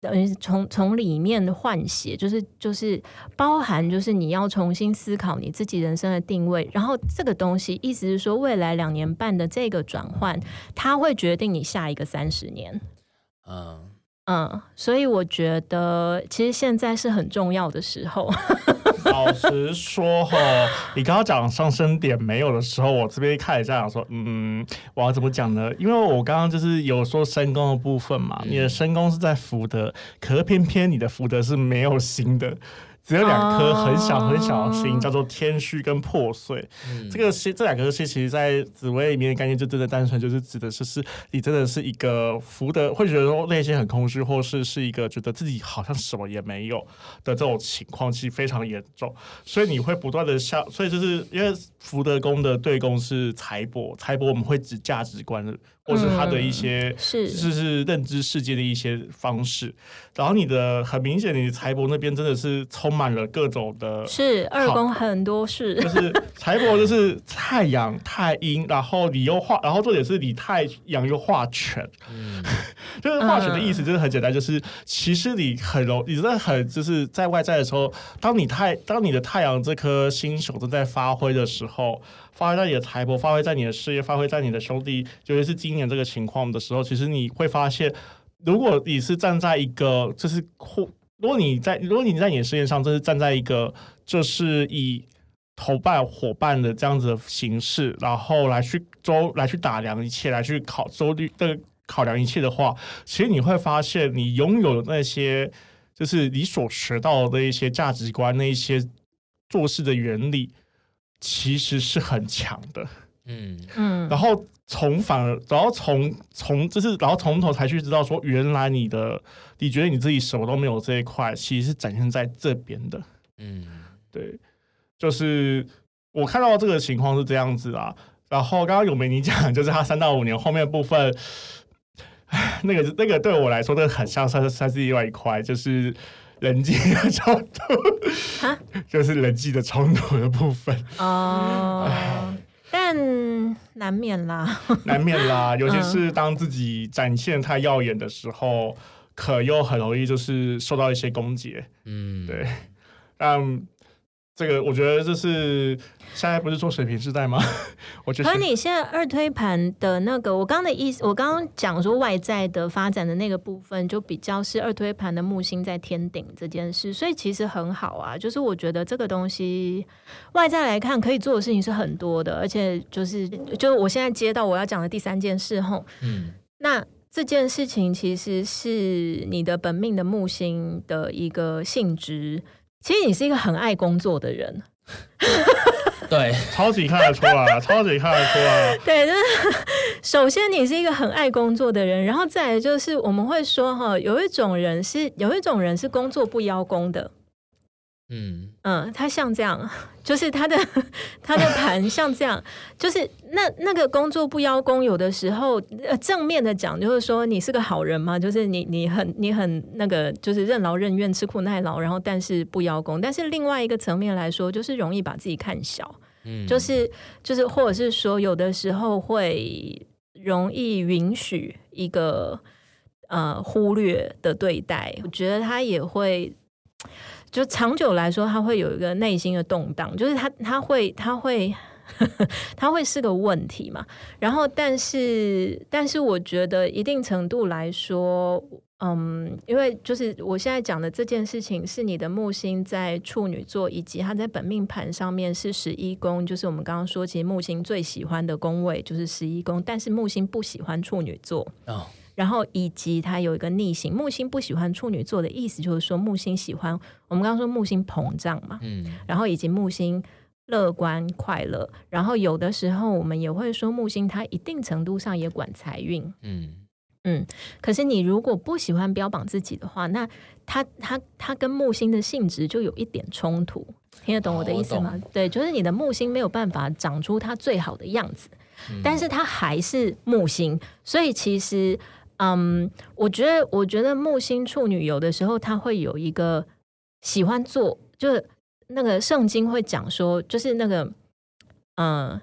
等于从从里面换血，就是就是包含，就是你要重新思考你自己人生的定位，然后这个东西意思是说，未来两年半的这个转换，它会决定你下一个三十年。嗯嗯，所以我觉得其实现在是很重要的时候。老实说哈，你刚刚讲上升点没有的时候，我这边看一下，想说，嗯，我要怎么讲呢？因为我刚刚就是有说身宫的部分嘛，你的身宫是在福德，可是偏偏你的福德是没有心的。只有两颗很小很小的星，叫做天虚跟破碎。嗯、这个星，这两颗星，其实，在紫微里面的概念，就真的单纯就是指的是，是你真的是一个福德，会觉得说内心很空虚，或是是一个觉得自己好像什么也没有的这种情况，其实非常严重。所以你会不断的想，所以就是因为福德宫的对宫是财帛，财帛我们会指价值观的。或是他的一些是。就是认知世界的一些方式，然后你的很明显，你的财帛那边真的是充满了各种的，是二宫很多事，就是财帛就是太阳太阴，然后你又化，然后重点是你太阳又化权，嗯、就是化权的意思就是很简单，就是其实你很容，你真的很就是在外在的时候，当你太当你的太阳这颗星球正在发挥的时候。发挥在你的财帛，发挥在你的事业，发挥在你的兄弟，尤其是今年这个情况的时候，其实你会发现，如果你是站在一个，就是或如果你在，如果你在你的事业上，这是站在一个，就是以投伴伙伴的这样子的形式，然后来去周来去打量一切，来去考周率的考量一切的话，其实你会发现，你拥有的那些，就是你所学到的一些价值观，那一些做事的原理。其实是很强的，嗯。嗯，然后从反而，然后从从就是，然后从头才去知道说，原来你的你觉得你自己什么都没有这一块，其实是展现在这边的，嗯，对，就是我看到这个情况是这样子啊。然后刚刚有没你讲，就是他三到五年后面的部分，那个那个对我来说，那个很像算是算是另外一块，就是。人际的冲突，哈？就是人际的冲突的部分。哦，但难免啦，难免啦，尤其是当自己展现太耀眼的时候，嗯、可又很容易就是受到一些攻击。嗯，对，但。这个我觉得这是现在不是做水平时代吗？我觉得。可你现在二推盘的那个，我刚刚的意思，我刚刚讲说外在的发展的那个部分，就比较是二推盘的木星在天顶这件事，所以其实很好啊。就是我觉得这个东西外在来看可以做的事情是很多的，而且就是就是我现在接到我要讲的第三件事后，嗯，那这件事情其实是你的本命的木星的一个性质。其实你是一个很爱工作的人，对，超级看得出来，超级看得出来。对，就是首先你是一个很爱工作的人，然后再来就是我们会说哈，有一种人是有一种人是工作不邀功的。嗯嗯，他像这样，就是他的他的盘像这样，就是那那个工作不邀功，有的时候呃正面的讲，就是说你是个好人嘛，就是你你很你很那个，就是任劳任怨、吃苦耐劳，然后但是不邀功。但是另外一个层面来说，就是容易把自己看小，嗯，就是就是或者是说有的时候会容易允许一个呃忽略的对待，我觉得他也会。就长久来说，他会有一个内心的动荡，就是他他会他会呵呵他会是个问题嘛。然后，但是但是，我觉得一定程度来说，嗯，因为就是我现在讲的这件事情，是你的木星在处女座，以及他在本命盘上面是十一宫，就是我们刚刚说，其实木星最喜欢的宫位就是十一宫，但是木星不喜欢处女座。然后以及它有一个逆行，木星不喜欢处女座的意思就是说木星喜欢我们刚刚说木星膨胀嘛，嗯，然后以及木星乐观快乐，然后有的时候我们也会说木星它一定程度上也管财运，嗯嗯，可是你如果不喜欢标榜自己的话，那它它它跟木星的性质就有一点冲突，听得懂我的意思吗？对，就是你的木星没有办法长出它最好的样子，嗯，但是它还是木星，所以其实。嗯，um, 我觉得，我觉得木星处女有的时候他会有一个喜欢做，就是那个圣经会讲说，就是那个，嗯，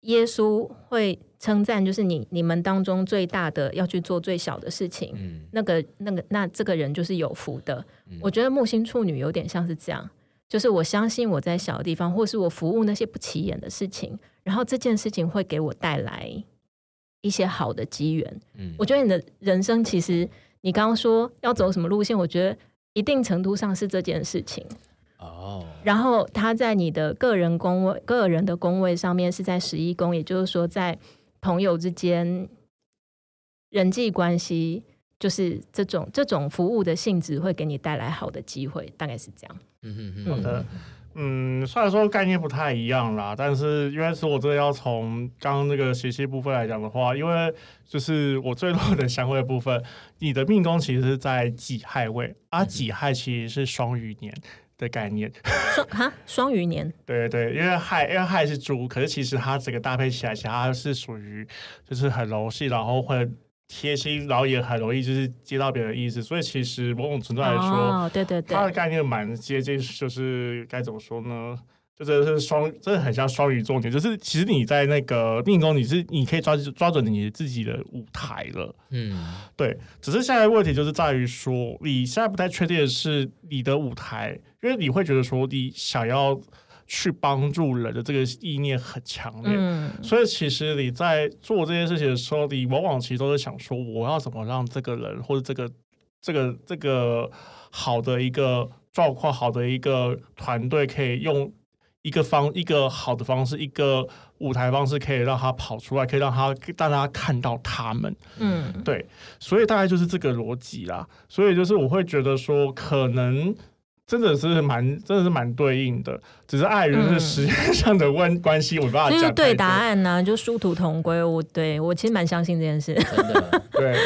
耶稣会称赞，就是你你们当中最大的要去做最小的事情，嗯，那个那个那这个人就是有福的。嗯，我觉得木星处女有点像是这样，就是我相信我在小的地方，或是我服务那些不起眼的事情，然后这件事情会给我带来。一些好的机缘，嗯，我觉得你的人生其实，你刚刚说要走什么路线，我觉得一定程度上是这件事情哦。然后他在你的个人宫位、个人的宫位上面是在十一宫，也就是说，在朋友之间人际关系，就是这种这种服务的性质会给你带来好的机会，大概是这样。嗯嗯嗯。好的。嗯，虽然说概念不太一样啦，但是因为是我真的要从刚刚那个学习部分来讲的话，因为就是我最弱的相位的部分，你的命宫其实是在己亥位，啊，己亥其实是双鱼年的概念。双哈，双鱼年。对对，因为亥因为亥是猪，可是其实它整个搭配起来，其实它是属于就是很柔细，然后会。贴心，然后也很容易就是接到别人的意思，所以其实某种程度来说，哦、对对对，它的概念蛮接近，就是该怎么说呢？就真的是双，真的很像双鱼座点，就是其实你在那个命宫，你是你可以抓抓准你自己的舞台了，嗯，对。只是现在问题就是在于说，你现在不太确定的是你的舞台，因为你会觉得说你想要。去帮助人的这个意念很强烈，嗯，所以其实你在做这件事情的时候，你往往其实都是想说，我要怎么让这个人或者这个这个这个好的一个状况，好的一个团队，可以用一个方一个好的方式，一个舞台方式，可以让他跑出来，可以让他让大家看到他们，嗯，对，所以大概就是这个逻辑啦。所以就是我会觉得说，可能。真的是蛮，真的是蛮对应的，只是碍于是时间上的关关系，嗯、我不知道就是对答案呢、啊，就殊途同归。我对我其实蛮相信这件事，真的对，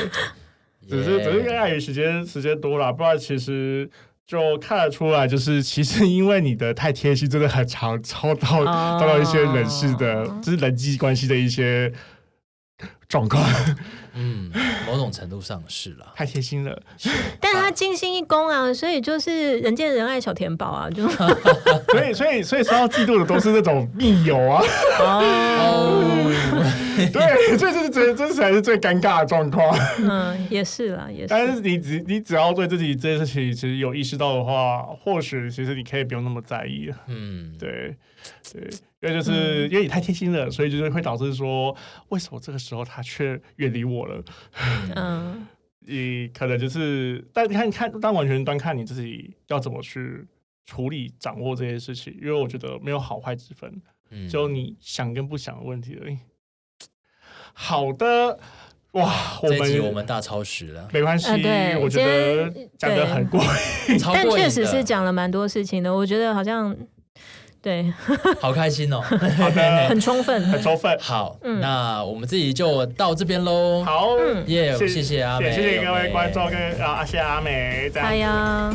只是.只是碍于时间时间多了，不然其实就看得出来，就是其实因为你的太贴心，真的很常遭到遭到一些人事的，oh. 就是人际关系的一些。状况。嗯，某种程度上是啦，太贴心了。但他精心一攻啊，所以就是人见人爱小甜宝啊，就 所以所以所以说到嫉妒的都是那种密友啊。哦，对，所以这是最这才是最尴尬的状况。嗯，也是啦，也是。但是你只你只要对自己这件事情其实有意识到的话，或许其实你可以不用那么在意。嗯，对对。因为就是因为你太贴心了，所以就是会导致说，为什么这个时候他却远离我了？嗯，你可能就是，但你看，你看，但完全端看你自己要怎么去处理、掌握这些事情。因为我觉得没有好坏之分，嗯，就你想跟不想的问题而已。好的，哇，我们我们大超时了，没关系，对，我觉得讲的很过瘾，但确实是讲了蛮多事情的。我觉得好像。对，好开心哦，好的，很充分，很充分。好，那我们自己就到这边喽。好，耶，谢谢阿美，谢谢各位观众跟啊，谢谢阿美，哎呀。